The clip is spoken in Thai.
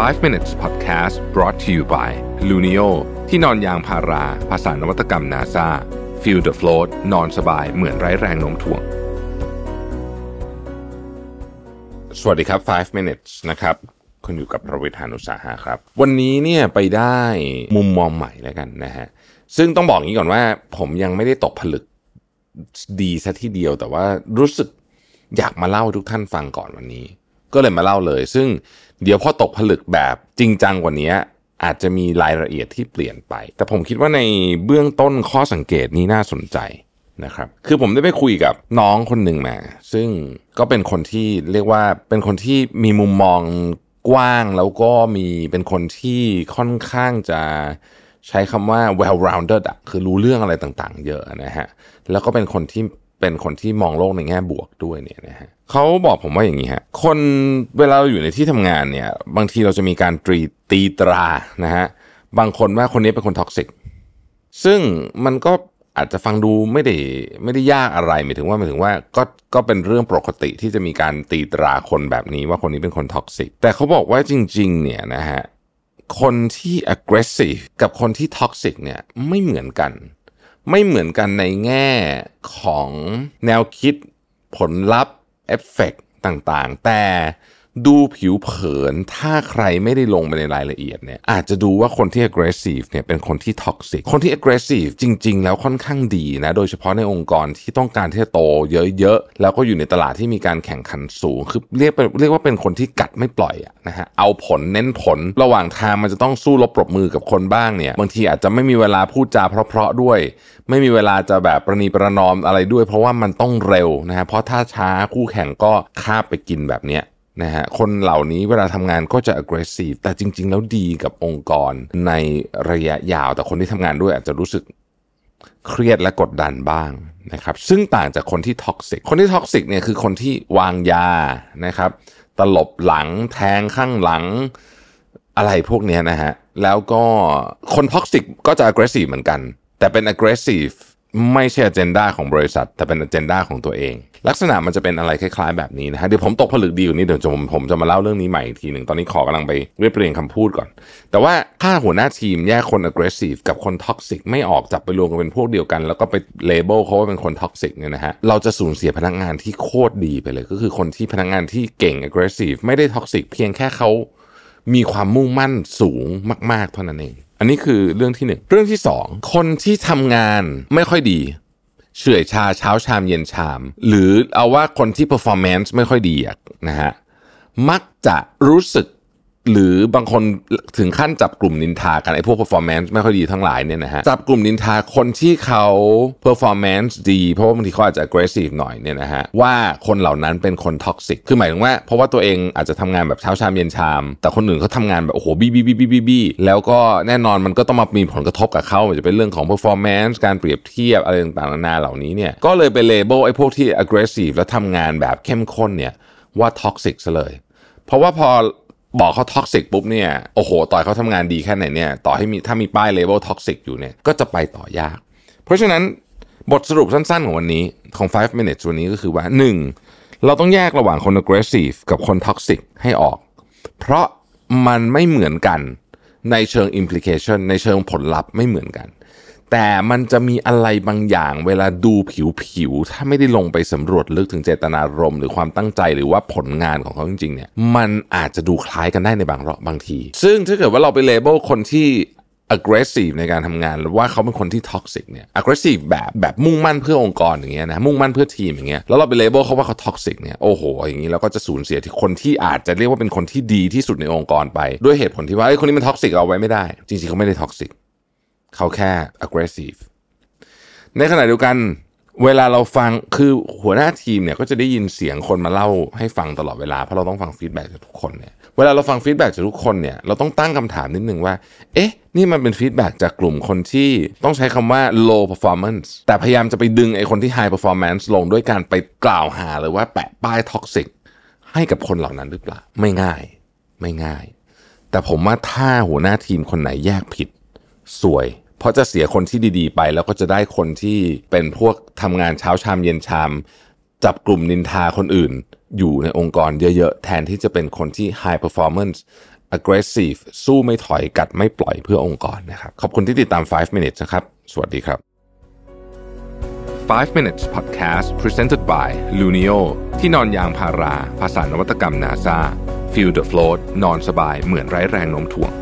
5 minutes podcast brought to you by Luno ที่นอนยางพารา ภาษานวัตกรรม NASA feel the float นอนสบายเหมือนไร้แรงโน้มถ่วง สวัสดีครับ 5 minutes นะครับคุณอยู่กับประวิทยานุสาหะครับ วันนี้เนี่ยไปได้มุมมองใหม่แล้วกันนะฮะ ซึ่งต้องบอกงี้ก่อนว่า ผมยังไม่ได้ตกผลึกดีซะทีเดียวแต่ว่ารู้สึกอยากมาเล่าทุกท่านฟังก่อนวันนี้ ก็เลยมาเล่าเลย ซึ่ง เดี๋ยวพอตกผลึกแบบจริงจังกว่านี้อาจจะมีรายละเอียดที่เปลี่ยนไป แต่ผมคิดว่าในเบื้องต้นข้อสังเกตนี้น่าสนใจนะครับ คือผมได้ไปคุยกับน้องคนหนึ่งมา ซึ่งก็เป็นคนที่เรียกว่าเป็นคนที่มีมุมมองกว้างแล้วก็มีเป็นคนที่ค่อนข้างจะใช้คำว่า well rounded อะคือรู้เรื่องอะไรต่างๆ เยอะนะฮะ แล้วก็เป็นคนที่ เป็นคนที่มองโลกในแง่บวกด้วยเนี่ยนะฮะเขาบอกผมว่าอย่างนี้ฮะคนเวลาเราอยู่ในที่ทำงานเนี่ย บางทีเราจะมีการตีตีตรานะฮะบางคนว่าคนนี้เป็นคน toxic ซึ่งมันก็อาจจะฟังดูไม่ได้ไม่ได้ยากอะไรหมายถึงว่าหมายถึงว่าก็ก็เป็นเรื่องปกติที่จะมีการตีตราคนแบบนี้ว่าคนนี้เป็นคน toxic แต่เขาบอกว่าจริง ๆ เนี่ยนะฮะคนที่ aggressive กับคนที่ toxic เนี่ยไม่เหมือนกัน ไม่เหมือนกันในแง่ของแนวคิดผลลัพธ์เอฟเฟกต่างๆ แต่ ดูผิวเผินถ้าใครไม่ได้ลงไปในรายละเอียดเนี่ยอาจจะดูว่าคนที่ aggressive เนี่ยเป็นคนที่ toxic คนที่ aggressive จริง ๆ แล้วค่อนข้างดีนะโดยเฉพาะในองค์กรที่ต้องการที่จะโตเยอะๆ แล้วก็อยู่ในตลาดที่มีการแข่งขันสูง คือเรียกเรียกว่าเป็นคนที่กัดไม่ปล่อยนะฮะเอาผลเน้นผลระหว่างทางมันจะต้องสู้รบปรบมือกับคนบ้างเนี่ยบางทีอาจจะไม่มีเวลาพูดจาเพราะๆด้วย ไม่มีเวลาจะแบบประนีประนอมอะไรด้วย เพราะว่ามันต้องเร็วนะฮะเพราะถ้าช้าคู่แข่งก็คาบไปกินแบบเนี้ย นะฮะคนเหล่านี้เวลาทำงานก็จะ aggressive แต่จริง ๆ แล้วดีกับองค์กรในระยะยาว แต่คนที่ทำงานด้วยอาจจะรู้สึกเครียดและกดดันบ้างนะครับซึ่งต่างจากคนที่ toxic คนที่ toxic เนี่ยคือคนที่วางยานะครับตลบหลังแทงข้างหลังอะไรพวกนี้นะฮะแล้วก็คนท็อกซิกก็จะ aggressive เหมือนกัน แต่เป็น aggressive ไม่ใช่ agenda ของบริษัท แต่เป็น agenda ของตัวเอง ลักษณะมันจะเป็นอะไรคล้ายๆ แบบนี้นะฮะเดี๋ยวผมตกผลึกดีอยู่นี้เดี๋ยวผมผมจะมาเล่าเรื่องนี้ใหม่อีกทีหนึ่งตอนนี้ขอกำลังไปเรียบเรียงคำพูดก่อน แต่ว่าถ้าหัวหน้าทีมแยกคน aggressive กับคน toxic ไม่ออกจับไปรวมกันเป็นพวกเดียวกัน แล้วก็ไป label เขาว่าเป็นคน toxic เนี่ยนะฮะเราจะสูญเสียพนักงานที่โคตรดีไปเลย ก็คือคนที่พนักงานที่เก่ง aggressive ไม่ได้ toxic เพียงแค่เขามีความมุ่งมั่นสูงมาก ๆ เท่านั้นเอง อันนี้คือเรื่องที่หนึ่งเรื่องที่สองคนที่ทำงานไม่ค่อยดี เฉื่อยชาเช้าชามเย็นชาม หรือเอาว่าคนที่ performance ไม่ค่อยดีอะนะฮะมักจะรู้สึก หรือบางคนถึงขั้นจับกลุ่มนินทากันไอ้พวก performance ไม่ค่อยดีทั้งหลายเนี่ยนะฮะจับกลุ่มนินทาคนที่เขา performance ดี เพราะว่าบางทีเขาอาจจะ aggressive หน่อยเนี่ยนะฮะว่าคนเหล่านั้นเป็นคน toxic คือหมายถึงว่า เพราะว่าตัวเองอาจจะทำงานแบบเช้าชามเย็นชาม แต่คนอื่นเขาทำงานแบบโอ้โหบี้บี้บี้บี้บี้แล้วก็แน่นอนมันก็ต้องมามีผลกระทบกับเขาจะเป็นเรื่องของ performance การเปรียบเทียบอะไรต่างๆนานาเหล่านี้เนี่ยก็เลยไป label ไอ้พวกที่ aggressive แล้วทำงานแบบเข้มข้นเนี่ยว่า toxic ซะเลย เพราะว่าพอ บอกเขา toxic ปุ๊บเนี่ยโอ้โห ต่อให้เขาทำงานดีแค่ไหนเนี่ยต่อให้มีถ้ามีป้าย label toxic อยู่เนี่ยก็จะไปต่อยาก เพราะฉะนั้นบทสรุปสั้นๆ ของวันนี้ของ 5 minutes วันนี้ก็คือว่า 1. เราต้องแยกระหว่างคน aggressive กับคน toxic ให้ออก เพราะมันไม่เหมือนกันในเชิง implication ในเชิงผลลัพธ์ไม่เหมือนกัน แต่มันจะมีอะไรบางอย่างเวลาดูผิวๆ ถ้าไม่ได้ลงไปสำรวจลึกถึงเจตนารมณ์หรือความตั้งใจหรือว่าผลงานของเขาจริงๆเนี่ยมันอาจจะดูคล้ายกันได้ในบางรอบบางที ซึ่งถ้าเกิดว่าเราไปเลเบลคนที่ aggressive ในการทำงานหรือว่าเขาเป็นคนที่ toxic เนี่ย aggressive แบบแบบมุ่งมั่นเพื่อองค์กรอย่างเงี้ยนะมุ่งมั่นเพื่อทีมอย่างเงี้ยแล้วเราไป label เขาว่าเขา toxic เนี่ยโอ้โหอย่างนี้เราก็จะสูญเสียที่คนที่อาจจะเรียกว่าเป็นคนที่ดีที่สุดในองค์กรไป ด้วยเหตุผลที่ว่าไอ้คนนี้มัน toxic เอาไว้ไม่ได้ จริงๆเขาไม่ได้ toxic เขาแค่ aggressive ในขณะเดียวกันเวลาเราฟังคือหัวหน้าทีมเนี่ยก็จะได้ยินเสียงคนมาเล่าให้ฟังตลอดเวลาเพราะเราต้องฟัง feedback จากทุกคนเนี่ยเวลาเราฟัง feedback จากทุกคนเนี่ยเราต้องตั้งคำถามนิดนึงว่า เอ๊ะ นี่มันเป็นฟีดแบ็กจากกลุ่มคนที่ต้องใช้คำว่า low performance แต่พยายามจะไปดึงไอ้คนที่ high performance ลงด้วยการไปกล่าวหาหรือว่าแปะป้าย toxic ให้กับคนเหล่านั้นหรือเปล่า ไม่ง่าย ไม่ง่าย แต่ผมว่าถ้าหัวหน้าทีมคนไหนแยกผิดสวย เพราะจะเสียคนที่ดีๆ ไป แล้วก็จะได้คนที่เป็นพวกทำงานเช้าชามเย็นชาม จับกลุ่มนินทาคนอื่น อยู่ในองค์กรเยอะๆ แทนที่จะเป็นคนที่ high performance aggressive สู้ไม่ถอยกัดไม่ปล่อยเพื่อองค์กรนะครับ ขอบคุณที่ติดตาม 5 minutes นะครับ สวัสดีครับ 5 minutes podcast presented by Luno ที่นอนยางพารา ภาษานวัตกรรม NASA feel the float นอนสบายเหมือนไร้แรงโน้มถ่วง